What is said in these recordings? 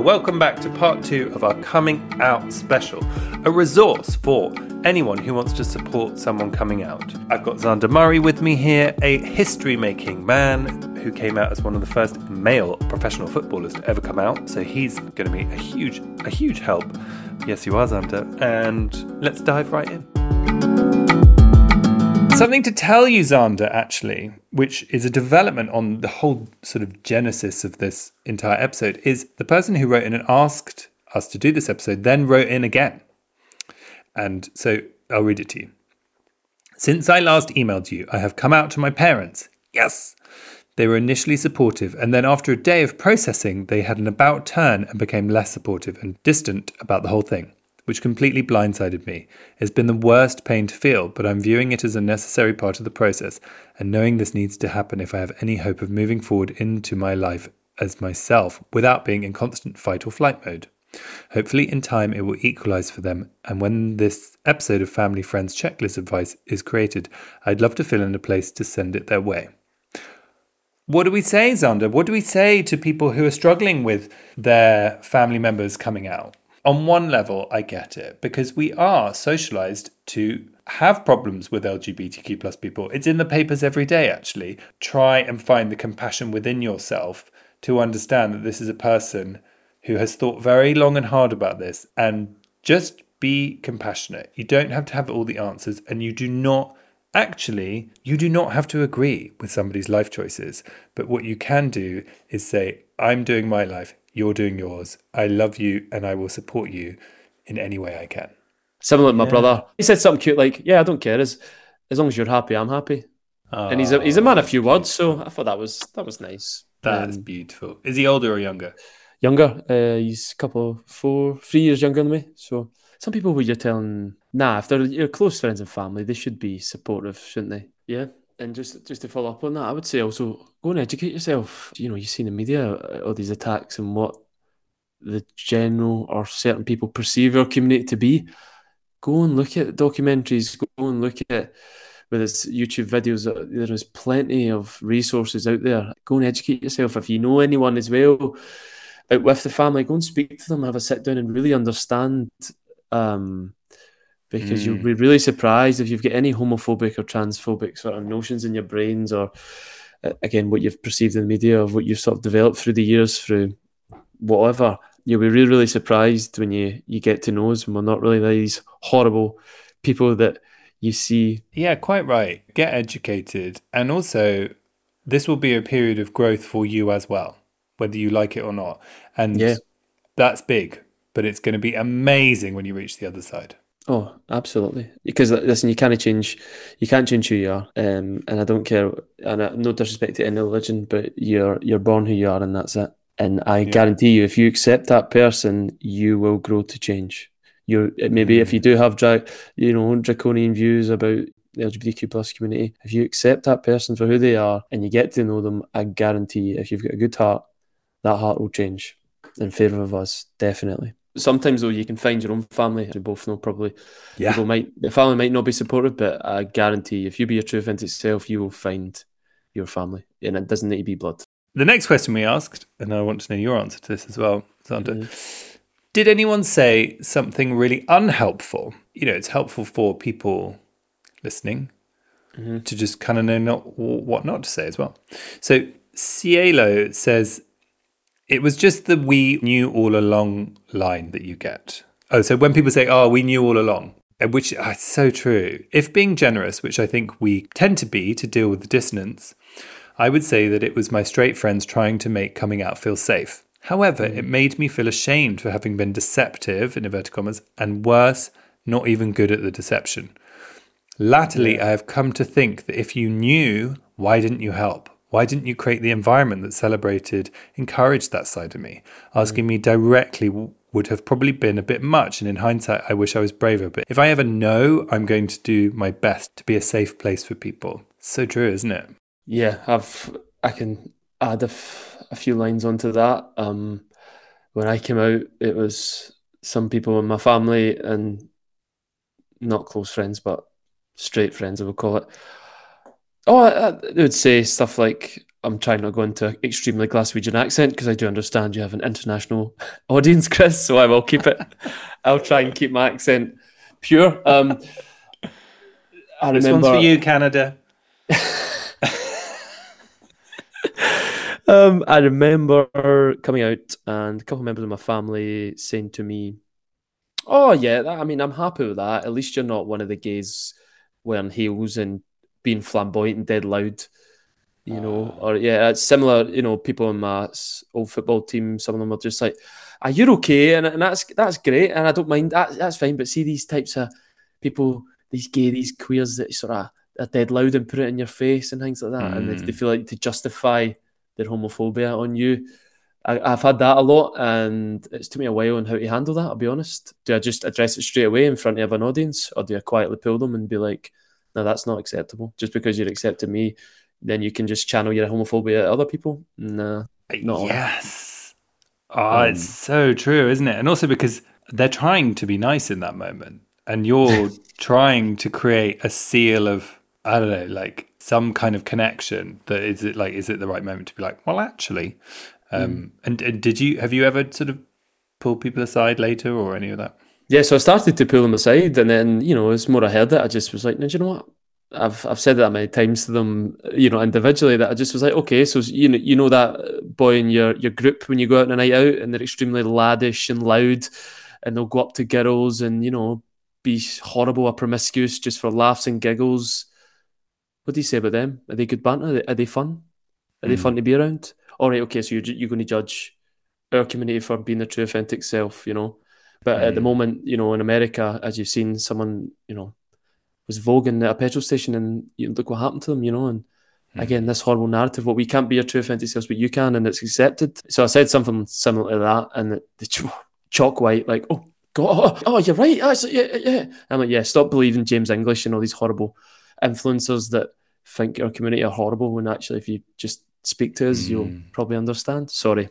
Welcome back to part two of our Coming Out special, a resource for anyone who wants to support someone coming out. I've got Zander Murray with me here, a history making man who came out as one of the first male professional footballers to ever come out. So he's going to be a huge, a huge help. Yes, you are, Zander. And let's dive right in. Something to tell you, Zander, actually, which is a development on the whole sort of genesis of this entire episode, is the person who wrote in and asked us to do this episode then wrote in again. And so I'll read it to you. Since I last emailed you, I have come out to my parents. Yes! They were initially supportive, and then after a day of processing, they had an about turn and became less supportive and distant about the whole thing which completely blindsided me. It's been the worst pain to feel, but I'm viewing it as a necessary part of the process, and knowing this needs to happen if I have any hope of moving forward into my life as myself without being in constant fight or flight mode. Hopefully, in time, it will equalize for them. And when this episode of Family Friends Checklist Advice is created, I'd love to fill in a place to send it their way. What do we say, Zander? What do we say to people who are struggling with their family members coming out? On one level, I get it because we are socialized to have problems with LGBTQ plus people. It's in the papers every day, actually. Try and find the compassion within yourself to understand that this is a person who has thought very long and hard about this and just be compassionate. You don't have to have all the answers and you do not actually you do not have to agree with somebody's life choices but what you can do is say i'm doing my life you're doing yours. I love you and I will support you in any way I can. Similar to my yeah. brother. He said something cute like, Yeah, I don't care. As as long as you're happy, I'm happy. Oh, and he's a he's a man of few words, so I thought that was that was nice. That's um, beautiful. Is he older or younger? Younger. Uh, he's a couple four, three years younger than me. So some people who you're telling, nah, if they're your close friends and family, they should be supportive, shouldn't they? Yeah and just just to follow up on that, I would say also go and educate yourself. You know, you see in the media uh, all these attacks and what the general or certain people perceive our community to be. Go and look at documentaries. Go and look at whether it's YouTube videos. Uh, there is plenty of resources out there. Go and educate yourself. If you know anyone as well out with the family, go and speak to them. Have a sit down and really understand. Um, because mm. you'll be really surprised if you've got any homophobic or transphobic sort of notions in your brains or uh, again what you've perceived in the media of what you've sort of developed through the years through whatever. You'll be really really surprised when you you get to know us and we're not really these horrible people that you see. Yeah quite right. Get educated. And also this will be a period of growth for you as well whether you like it or not. And yeah. that's big but it's going to be amazing when you reach the other side Oh, absolutely. Because listen, you can't change, you can't change who you are, um, and I don't care. And no disrespect to any religion, but you're you're born who you are, and that's it. And I yeah. guarantee you, if you accept that person, you will grow to change. You maybe mm. if you do have dra- you know draconian views about the LGBTQ plus community, if you accept that person for who they are and you get to know them, I guarantee you, if you've got a good heart, that heart will change in favour of us, definitely. Sometimes though you can find your own family. We both know probably yeah. people might the family might not be supportive, but I guarantee if you be your true authentic self, you will find your family, and it doesn't need to be blood. The next question we asked, and I want to know your answer to this as well, Zander. Mm-hmm. Did anyone say something really unhelpful? You know, it's helpful for people listening to just kind of know not what not to say as well. So Cielo says it was just the we knew all along line that you get. Oh, so when people say, "Oh, we knew all along," uh, which is uh, so true. If being generous, which I think we tend to be to deal with the dissonance, I would say that it was my straight friends trying to make coming out feel safe. However, it made me feel ashamed for having been deceptive, in inverted commas, and worse, not even good at the deception. Latterly, I have come to think that if you knew, why didn't you help? Why didn't you create the environment that celebrated, encouraged that side of me? Asking me directly would have probably been a bit much, and in hindsight, I wish I was braver. But if I ever know, I'm going to do my best to be a safe place for people. So true, isn't it? Yeah, I've I can add a, f- a few lines onto that. Um, when I came out, it was some people in my family and not close friends, but straight friends, I would call it. Oh, I, I would say stuff like, I'm trying not to go into extremely Glaswegian accent because I do understand you have an international audience, Chris, so I will keep it. I'll try and keep my accent pure. Um, I This remember, one's for you, Canada. Um, I remember coming out and a couple of members of my family saying to me, "Oh yeah, that, I mean, I'm happy with that. At least you're not one of the gays wearing heels and being flamboyant and dead loud." You know, ah. or yeah, it's similar. You know, people in my old football team, some of them are just like, ah, "Are you okay?" And, and that's that's great, and I don't mind that. That's fine. But see these types of people, these gay, these queers that sort of are dead loud and put it in your face and things like that, and they, they mm. feel like to justify their homophobia on you. I, I've had that a lot, and it's took me a while on how to handle that. I'll be honest. Do I just address it straight away in front of an audience, or do I quietly pull them and be like, "No, that's not acceptable. Just because you're accepting me, then you can just channel your homophobia at other people." Nah, not yes. Oh, it's so true, isn't it? And also because they're trying to be nice in that moment, and you're trying to create a seal of I don't know, like some kind of connection. That is it. Like, is it the right moment to be like, well, actually? Um, mm. and, and did you have you ever sort of pull people aside later or any of that? Yeah, so I started to pull them aside, and then you know, as more I heard it, I just was like, no, do you know what? I've I've said that many times to them, you know, individually that I just was like, okay, so you know, you know that boy in your your group when you go out on a night out, and they're extremely laddish and loud, and they'll go up to girls and you know be horrible or promiscuous just for laughs and giggles. What do you say about them? Are they good banter? Are they, are they fun? Are they hmm. fun to be around? All right, okay, so you're you're going to judge our community for being their true authentic self, you know. But at the moment, you know, in America, as you've seen, someone, you know, was voguing at a petrol station and you look what happened to them, you know. And again, this horrible narrative, well, we can't be your true authentic selves, but you can, and it's accepted. So I said something similar to that, and the ch- chalk white, like, oh, God, oh, oh, you're right. Actually, yeah, yeah, yeah. I'm like, yeah, stop believing James English and all these horrible influencers that think our community are horrible when actually, if you just speak to us, you'll probably understand. Sorry.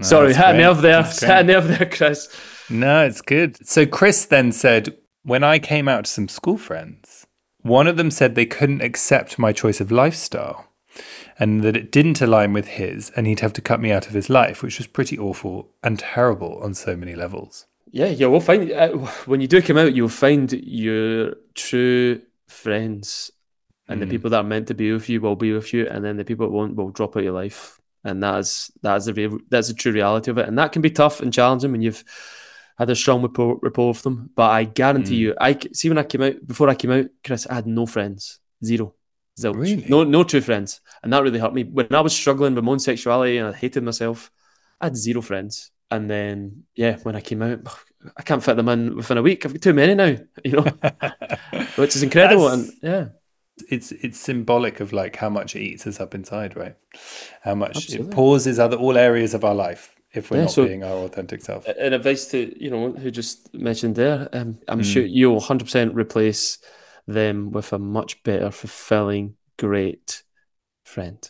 Sorry, that's had a nerve there. Had a nerve there, Chris. No, it's good. So Chris then said, when I came out to some school friends, one of them said they couldn't accept my choice of lifestyle and that it didn't align with his and he'd have to cut me out of his life, which was pretty awful and terrible on so many levels. Yeah, yeah, we'll find uh, when you do come out, you'll find your true friends, and the people that are meant to be with you will be with you, and then the people that won't will drop out of your life, and that is that is the that's the true reality of it, and that can be tough and challenging when you've had a strong rapport, rapport with them. But I guarantee mm. you, I see when I came out before I came out, Chris, I had no friends, zero, zilch, Really? no no true friends, and that really helped me when I was struggling with my own sexuality and I hated myself. I had zero friends. And then, yeah, when I came out, I can't fit them in within a week. I've got too many now, you know, which is incredible. That's- and yeah, It's it's symbolic of like how much it eats us up inside, right? How much Absolutely. it pauses other all areas of our life if we're Yeah, not so- being our authentic self. and advice to you know who just mentioned there. Um, I'm Hmm. sure you'll 100 percent replace them with a much better, fulfilling, great friend.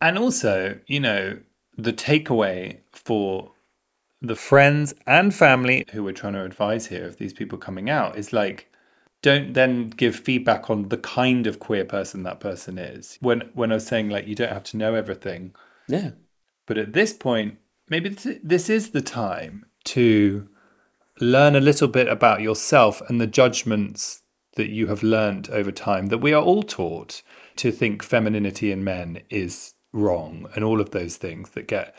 And also, you know, the takeaway for the friends and family who we're trying to advise here of these people coming out is like don't then give feedback on the kind of queer person that person is. When when I was saying like you don't have to know everything, Yeah, but at this point, maybe this, is the time to learn a little bit about yourself and the judgments that you have learned over time that we are all taught to think femininity in men is wrong and all of those things that get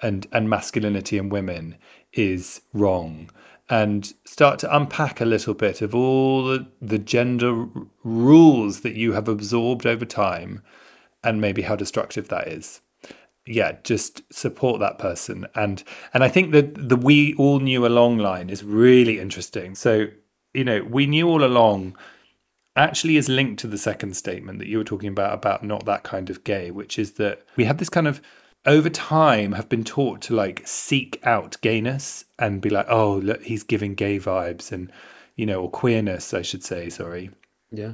and and masculinity in women is wrong. And start to unpack a little bit of all the, the gender r- rules that you have absorbed over time and maybe how destructive that is yeah just support that person. And and i think that the we all knew along line is really interesting. So you know we knew all along actually is linked to the second statement that you were talking about about not that kind of gay which is that we have this kind of over time have been taught to like seek out gayness and be like oh look he's giving gay vibes and you know or queerness i should say sorry. Yeah.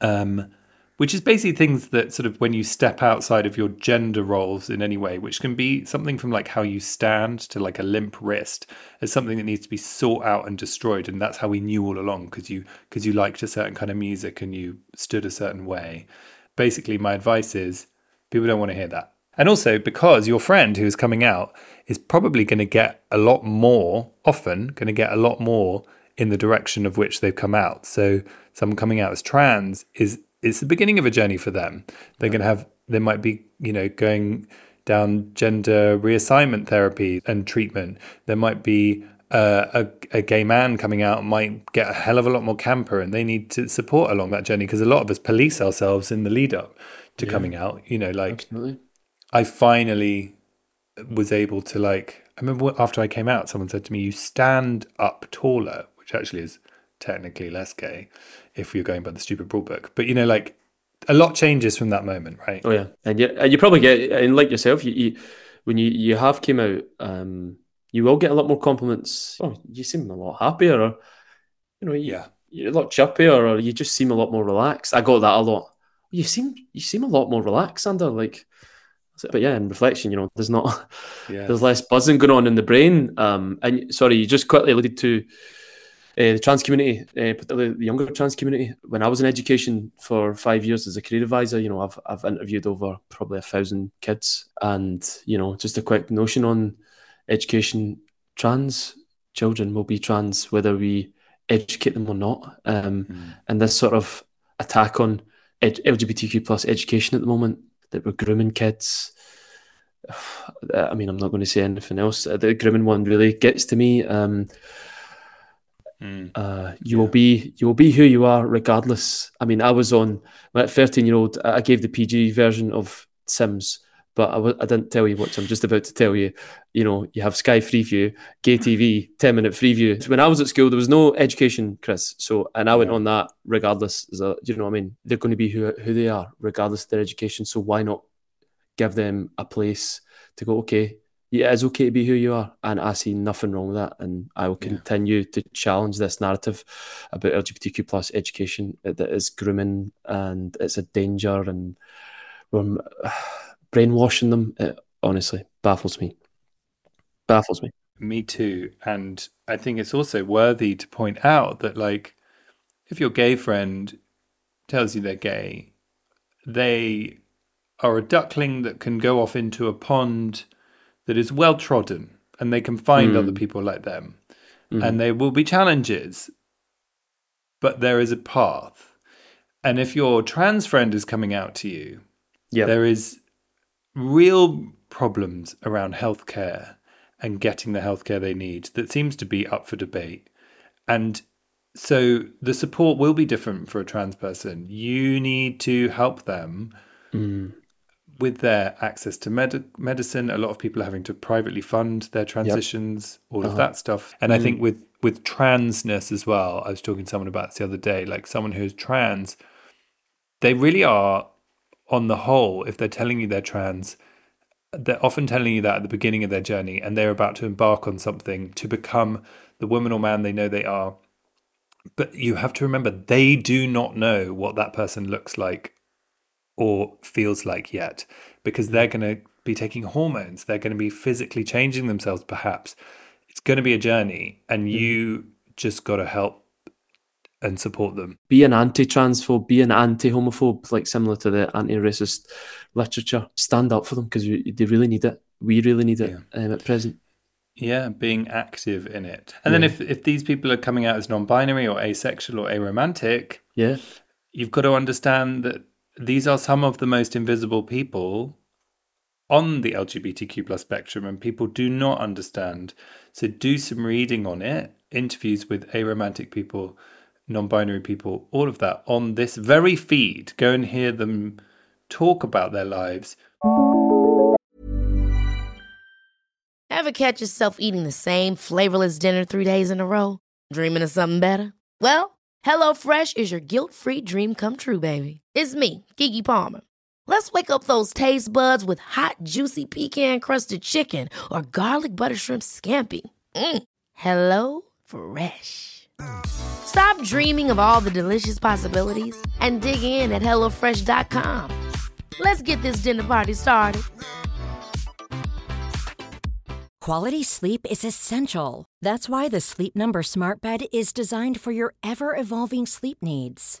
um which is basically things that sort of when you step outside of your gender roles in any way, which can be something from like how you stand to like a limp wrist, as something that needs to be sought out and destroyed, and that's how we knew all along because you because you liked a certain kind of music and you stood a certain way. Basically, my advice is people don't want to hear that, and also because your friend who is coming out is probably going to get a lot more often, going to get a lot more in the direction of which they've come out. So someone coming out as trans is it's the beginning of a journey for them. They're going to have, they might be, you know, going down gender reassignment therapy and treatment. There might be uh, a, a gay man coming out might get a hell of a lot more camper and they need to support along that journey because a lot of us police ourselves in the lead up to coming out. You know, like Absolutely. I finally was able to like. I remember after I came out, someone said to me, "You stand up taller," which actually is technically less gay if you're going by the stupid rule book. But you know, like a lot changes from that moment, right? Oh yeah, and you and you probably get and like yourself, you, you when you you have came out, um, you will get a lot more compliments. Oh, you seem a lot happier, or you know, you, Yeah. you're a lot chirpier, or you just seem a lot more relaxed. I got that a lot. You seem you seem a lot more relaxed, Zander. Like, but yeah, in reflection, you know, there's not Yeah. there's less buzzing going on in the brain. Um, and sorry, you just quickly alluded to uh, the trans community, uh, particularly the younger trans community. When I was in education for five years as a career advisor, you know, I've I've interviewed over probably a thousand kids, and you know, just a quick notion on education: trans children will be trans whether we educate them or not. Um, Mm. And this sort of attack on ed- LGBTQ plus education at the moment that we're grooming kids. I mean, I'm not going to say anything else. The grooming one really gets to me. Um, Mm. uh, you will be you will be who you are regardless. I mean, I was on at 13 year old. I gave the PG version of Sims, but I w- I didn't tell you what I'm just about to tell you. You know, you have Sky Freeview, Gay TV, 10 minute Freeview. When I was at school, there was no education, Chris. So, and I went Yeah. on that regardless. As a, you know, what I mean, they're going to be who who they are regardless of their education. So why not give them a place to go? Okay, yeah, it's okay to be who you are, and I see nothing wrong with that. And I will Yeah. continue to challenge this narrative about LGBTQ plus education that is grooming and it's a danger, and we're brainwashing them. It honestly baffles me. Baffles me. Me too. And I think it's also worthy to point out that, like, if your gay friend tells you they're gay, they are a duckling that can go off into a pond that is well trodden and they can find Mm. other people like them. Mhm. And there will be challenges, but there is a path. And if your trans friend is coming out to you, Yeah. there is real problems around healthcare and getting the healthcare they need that seems to be up for debate. And so the support will be different for a trans person. You need to help them Mm. With their access to med- medicine. A lot of people are having to privately fund their transitions, all of Uh-huh. that stuff. And I think with with transness as well, I was talking to someone about this the other day, like someone who's trans, they really are on the whole, if they're telling you they're trans, they're often telling you that at the beginning of their journey and they're about to embark on something to become the woman or man they know they are. But you have to remember they do not know what that person looks like or feels like yet because they're going to be taking hormones. They're going to be physically changing themselves, perhaps. It's going to be a journey, and you just got to help and support them. Be an anti-transphobe, be an anti-homophobe, like similar to the anti-racist literature. Stand up for them because they really need it. We really need it um, at present. Yeah, being active in it. And then if, if these people are coming out as non binary or asexual or aromantic, Yeah. you've got to understand that these are some of the most invisible people on the LGBTQ plus spectrum and people do not understand. So do some reading on it, interviews with aromantic people, non-binary people, all of that on this very feed. Go and hear them talk about their lives. Ever catch yourself eating the same flavorless dinner three days in a row? Dreaming of something better? Well, HelloFresh is your guilt free dream come true, baby. It's me, Keke Palmer. Let's wake up those taste buds with hot, juicy pecan crusted chicken or garlic butter shrimp scampi. Mm. Hello Fresh. Stop dreaming of all the delicious possibilities and dig in at HelloFresh.com. Let's get this dinner party started. Quality sleep is essential. That's why the Sleep Number Smart Bed is designed for your ever evolving sleep needs.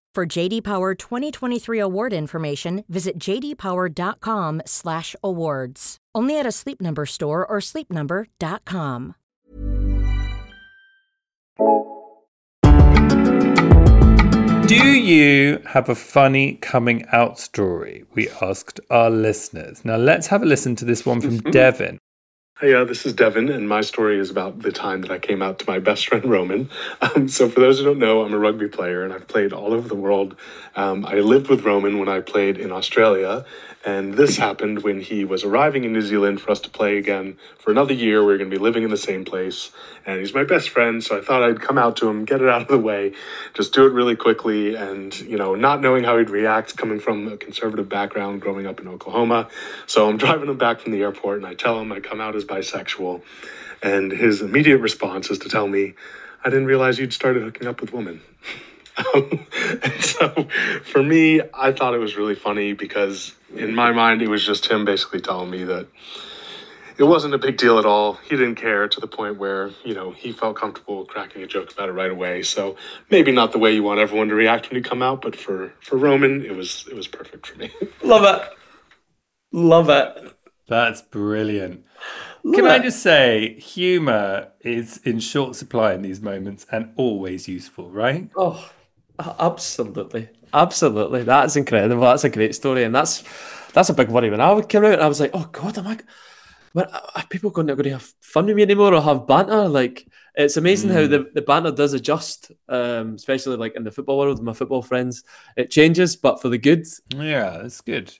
For JD Power 2023 award information, visit jdpower.com/awards. Only at a Sleep Number store or sleepnumber.com. Do you have a funny coming out story? We asked our listeners. Now let's have a listen to this one from Devin. Hey, uh, this is Devin, and my story is about the time that I came out to my best friend Roman. Um, so, for those who don't know, I'm a rugby player and I've played all over the world. Um, I lived with Roman when I played in Australia, and this happened when he was arriving in New Zealand for us to play again for another year. We are going to be living in the same place, and he's my best friend, so I thought I'd come out to him, get it out of the way, just do it really quickly, and you know, not knowing how he'd react, coming from a conservative background, growing up in Oklahoma. So I'm driving him back from the airport, and I tell him I come out as bisexual, and his immediate response is to tell me, "I didn't realize you'd started hooking up with women." Um, and so for me, I thought it was really funny because in my mind, it was just him basically telling me that it wasn't a big deal at all. He didn't care to the point where, you know, he felt comfortable cracking a joke about it right away. So maybe not the way you want everyone to react when you come out, but for, for Roman, it was it was perfect for me. Love it. Love it. That's brilliant. Can I just say, humor is in short supply in these moments and always useful, right? Oh, absolutely, absolutely. That's incredible. That's a great story, and that's that's a big worry. When I came out, I was like, "Oh God, am I? When, are people going to, going to have fun with me anymore or have banter?" Like, it's amazing how the, the banter does adjust, um, especially like in the football world with my football friends. It changes, but for the good. Yeah, it's good.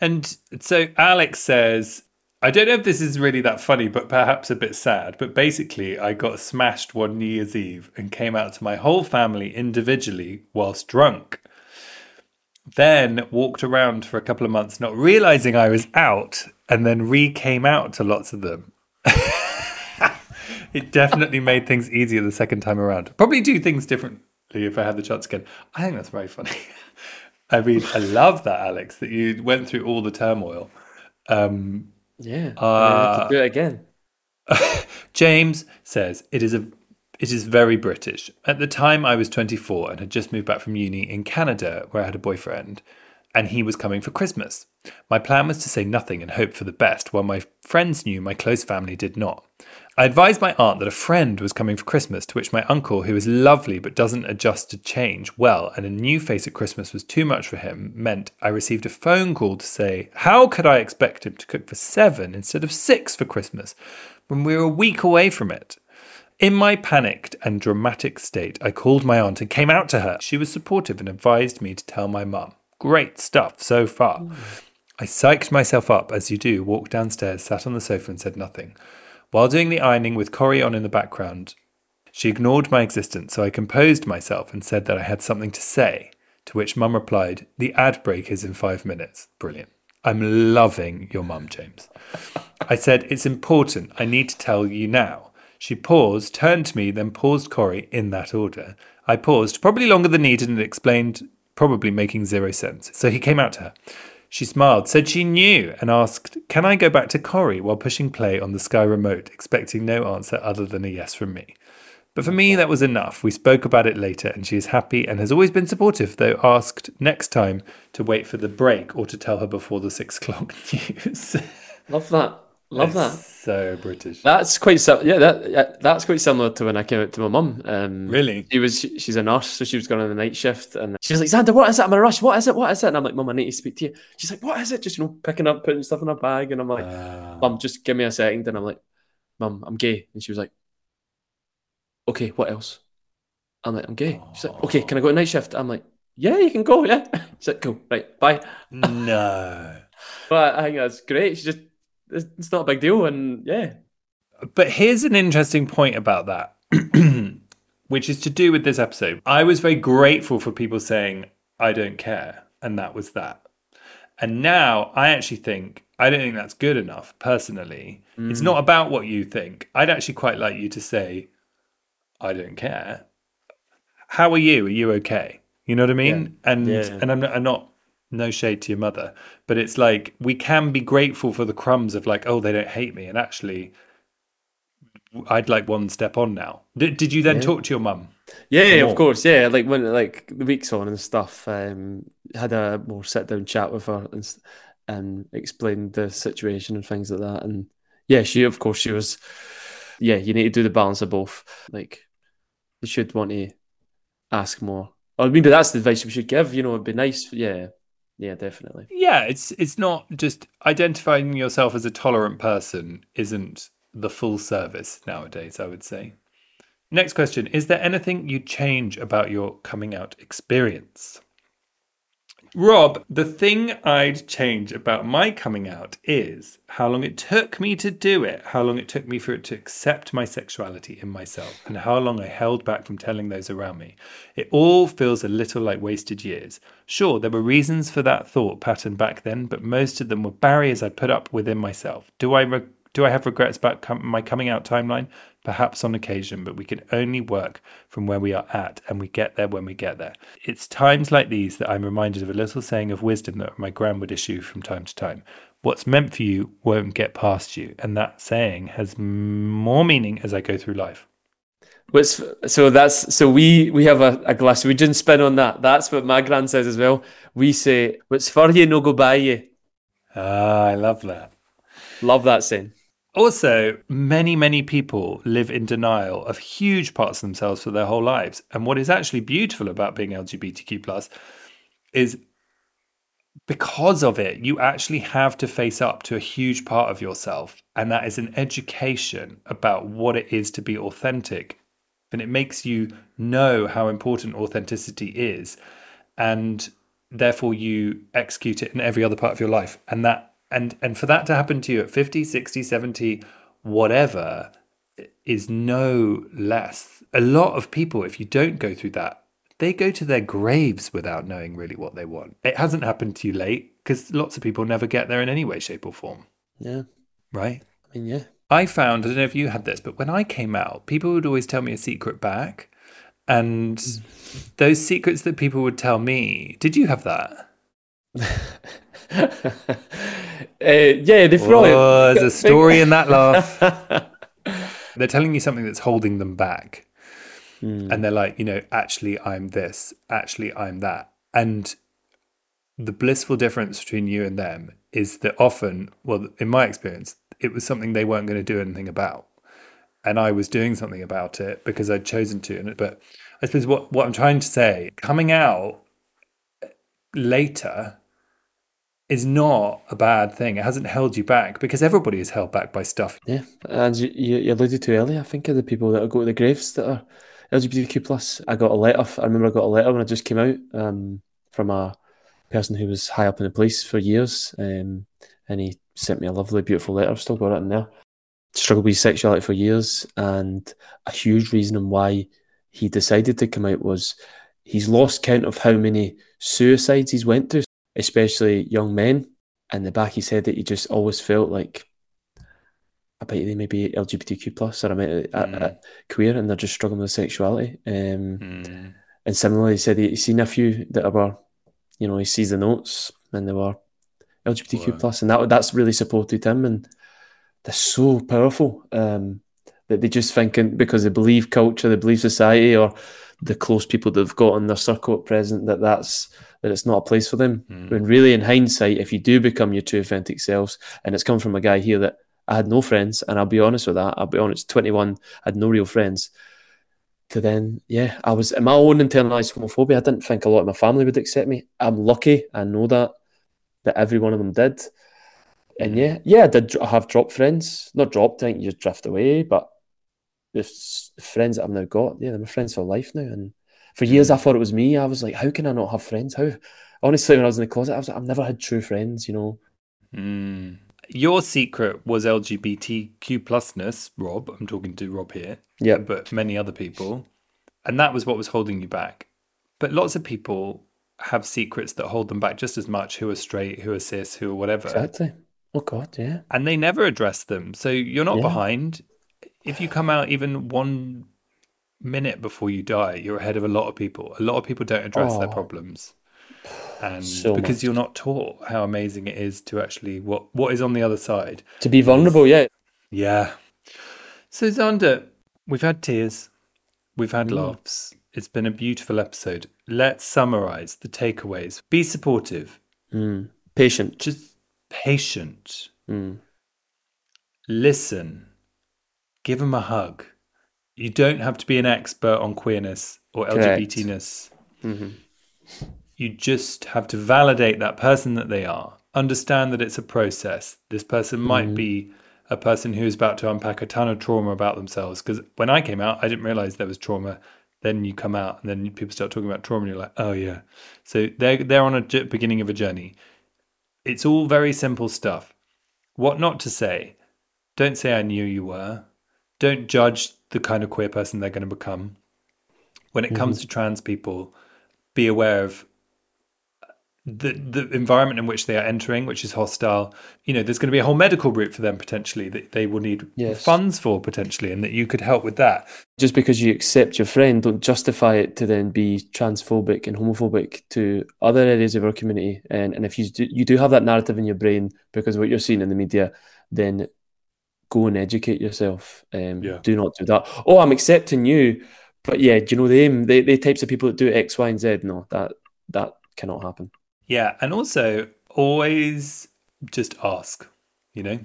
And so Alex says, I don't know if this is really that funny, but perhaps a bit sad. But basically, I got smashed one New Year's Eve and came out to my whole family individually whilst drunk. Then walked around for a couple of months, not realizing I was out, and then re came out to lots of them. it definitely made things easier the second time around. Probably do things differently if I had the chance again. I think that's very funny. I mean, I love that, Alex, that you went through all the turmoil. Um, Yeah, uh, to do it again. James says it is a it is very British. At the time I was 24 and had just moved back from uni in Canada where I had a boyfriend and he was coming for Christmas. My plan was to say nothing and hope for the best while my friends knew my close family did not. I advised my aunt that a friend was coming for Christmas, to which my uncle, who is lovely but doesn't adjust to change well, and a new face at Christmas was too much for him, meant I received a phone call to say, How could I expect him to cook for seven instead of six for Christmas when we were a week away from it? In my panicked and dramatic state, I called my aunt and came out to her. She was supportive and advised me to tell my mum. Great stuff so far. Mm. I psyched myself up, as you do, walked downstairs, sat on the sofa, and said nothing. While doing the ironing with Corrie on in the background, she ignored my existence, so I composed myself and said that I had something to say. To which Mum replied, The ad break is in five minutes. Brilliant. I'm loving your mum, James. I said, It's important. I need to tell you now. She paused, turned to me, then paused Corrie in that order. I paused, probably longer than needed, and explained probably making zero sense. So he came out to her. She smiled, said she knew, and asked, Can I go back to Corrie while pushing play on the Sky remote, expecting no answer other than a yes from me? But for me, that was enough. We spoke about it later, and she is happy and has always been supportive, though asked next time to wait for the break or to tell her before the six o'clock news. Love that. Love that. So British. That's quite yeah. That that's quite similar to when I came out to my mum. Um, Really? She was she- she's a nurse, so she was going on the night shift, and she's like, "Zander, what is it? I'm in a rush. What is it? What is it?" And I'm like, "Mum, I need to speak to you." She's like, "What is it?" Just you know, picking up, putting stuff in her bag, and I'm like, Ah. "Mum, just give me a second. And I'm like, "Mum, I'm gay," and she was like, "Okay, what else?" I'm like, "I'm gay." She's like, "Okay, can I go to night shift?" I'm like, "Yeah, you can go. Yeah." She's like, "Cool, right, bye." no. But I think that's great. She just it's not a big deal, and yeah, But here's an interesting point about that, which is to do with this episode. I was very grateful for people saying, I don't care. And that was that. And now I actually think, I don't think that's good enough personally. It's mm. not about what you think. I'd actually quite like you to say, I don't care. How are you? Are you okay? You know what I mean? And Yeah. and I'm not, I'm not no shade to your mother, but it's like we can be grateful for the crumbs of like, oh, they don't hate me, and actually, I'd like one step on now. Did, did you then talk to your mum? Yeah, yeah, of course. Yeah, like when like the weeks on and stuff, um, had a more sit down chat with her and and explained the situation and things like that. And yeah, she of course she was. Yeah, you need to do the balance of both. Like you should want to ask more. Or maybe that's the advice we should give. You know, it'd be nice. Yeah, yeah, definitely. Yeah, it's it's not just identifying yourself as a tolerant person isn't the full service nowadays, I would say. Next question, is there anything you'd change about your coming out experience? Rob, the thing I'd change about my coming out is how long it took me to do it, how long it took me for it to accept my sexuality in myself, and how long I held back from telling those around me. It all feels a little like wasted years. Sure, there were reasons for that thought pattern back then, but most of them were barriers I put up within myself. Do I re- do I have regrets about com- my coming out timeline? Perhaps on occasion, but we can only work from where we are at, and we get there when we get there. It's times like these that I'm reminded of a little saying of wisdom that my gran would issue from time to time. What's meant for you won't get past you, and that saying has more meaning as I go through life. What's so that's so we we have a, a Glaswegian spin on that. That's what my gran says as well. We say, "What's for you, no go by you." Ah, I love that. Love that saying. Also, many, many people live in denial of huge parts of themselves for their whole lives. And what is actually beautiful about being LGBTQ plus is because of it, you actually have to face up to a huge part of yourself. And that is an education about what it is to be authentic. And it makes you know how important authenticity is. And therefore you execute it in every other part of your life. And that and and for that to happen to you at 50, 60, 70, whatever is no less. A lot of people, if you don't go through that, they go to their graves without knowing really what they want. It hasn't happened to you late because lots of people never get there in any way, shape, or form, Yeah, right? I mean, yeah. I found, I don't know if you had this, but when I came out, people would always tell me a secret back. And those secrets that people would tell me, did you have that? uh, yeah, they probably. Oh, there's a story in that laugh. They're telling you something that's holding them back. And they're like, you know, actually, I'm this, actually, I'm that. And the blissful difference between you and them is that often, well, in my experience, it was something they weren't going to do anything about. And I was doing something about it because I'd chosen to. And But I suppose what, what I'm trying to say, coming out later is not a bad thing. It hasn't held you back because everybody is held back by stuff. Yeah, and you, you alluded to earlier. I think of the people that go to the graves that are LGBTQ plus. I got a letter. I remember I got a letter when I just came out um, from a person who was high up in the police for years, um, and he sent me a lovely, beautiful letter. I've still got it in there. Struggled with sexuality for years, and a huge reason why he decided to come out was he's lost count of how many suicides he's went through, especially young men. And the back he said that he just always felt like I bet they may be LGBTQ plus or I might uh, uh, queer and they're just struggling with sexuality. Um, Mm. And similarly, he said he's seen a few that were you know, he sees the notes and they were LGBTQ plus, and that that's really supported him, and they're so powerful um, that they just thinking because they believe culture, they believe society, or the close people that they've got in their circle at present that that's that it's not a place for them. Mm. When really, in hindsight, if you do become your true authentic selves, and it's come from a guy here that I had no friends, and I'll be honest with that. I'll be honest, 21, I had no real friends. To then, yeah, I was in my own internalized homophobia. I didn't think a lot of my family would accept me. I'm lucky, I know that, that every one of them did. And yeah, yeah, I did dr- have dropped friends. Not dropped, I think you drift away, but the friends that I've now got, yeah, they're my friends for life now. And for years, I thought it was me. I was like, how can I not have friends? How, honestly, when I was in the closet, I was like, I've never had true friends, you know. Mm. Your secret was LGBTQ plusness, Rob. I'm talking to Rob here. Yeah. But many other people. And that was what was holding you back. But lots of people have secrets that hold them back just as much who are straight, who are cis, who are whatever. Exactly. Oh God, yeah. And they never address them. So you're not Yeah. behind. If you come out even one minute before you die, you're ahead of a lot of people. A lot of people don't address their Oh. problems. And So because much. you're not taught how amazing it is to actually what what is on the other side. To be vulnerable, yeah. Yeah. So Zander, we've had tears, we've had laughs. It's been a beautiful episode. Let's summarize the takeaways. Be supportive, Mm. Patient. just patient, Mm. listen, give them a hug. You don't have to be an expert on queerness or. LGBTness. hmm You just have to validate that person that they are. Understand that it's a process. This person might be a person who is about to unpack a ton of trauma about themselves. Because when I came out, I didn't realize there was trauma. Then you come out, and then people start talking about trauma, and you're like, "Oh yeah." So they're they're on a j- beginning of a journey. It's all very simple stuff. What not to say? Don't say I knew you were. Don't judge the kind of queer person they're going to become. When it comes mm-hmm. to trans people, be aware of the the environment in which they are entering, which is hostile. You know, there's going to be a whole medical route for them potentially that they will need Yes. funds for potentially, and that you could help with that. Just because you accept your friend, don't justify it to then be transphobic and homophobic to other areas of our community. And and if you do, you do have that narrative in your brain because of what you're seeing in the media, then go and educate yourself. Um, Yeah. Do not do that. Oh, I'm accepting you, but yeah, do you know the aim? The, the types of people that do X, Y, and Z. No, that that cannot happen. Yeah, and also always just ask. You know,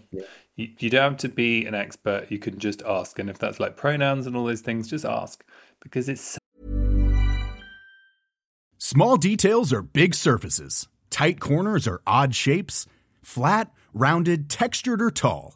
you, you don't have to be an expert. You can just ask, and if that's like pronouns and all those things, just ask because it's Small details are big surfaces. Tight corners are odd shapes. Flat, rounded, textured, or tall.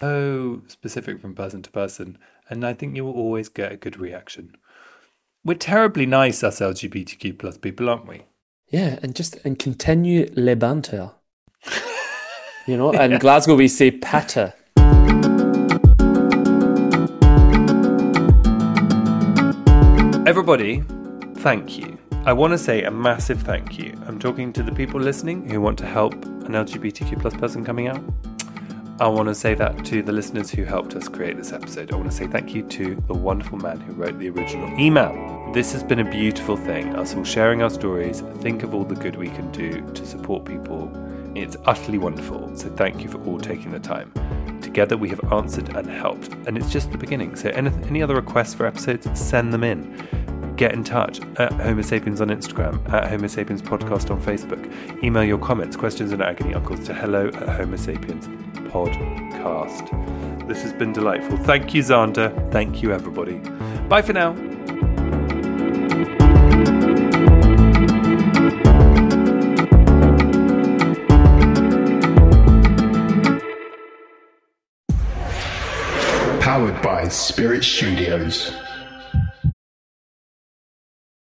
so specific from person to person, and I think you will always get a good reaction. We're terribly nice, us LGBTQ plus people, aren't we? Yeah, and just and continue le banter. You know, in Glasgow we say patter. Everybody, thank you. I want to say a massive thank you. I'm talking to the people listening who want to help an LGBTQ plus person coming out. I want to say that to the listeners who helped us create this episode. I want to say thank you to the wonderful man who wrote the original email. This has been a beautiful thing, us all sharing our stories, think of all the good we can do to support people. It's utterly wonderful. So thank you for all taking the time. Together we have answered and helped, and it's just the beginning. So any, any other requests for episodes, send them in. Get in touch at Homo Sapiens on Instagram, at Homo Sapiens Podcast on Facebook. Email your comments, questions, and agony uncles to hello at Homo Sapiens Podcast. This has been delightful. Thank you, Zander. Thank you, everybody. Bye for now. Powered by Spirit Studios.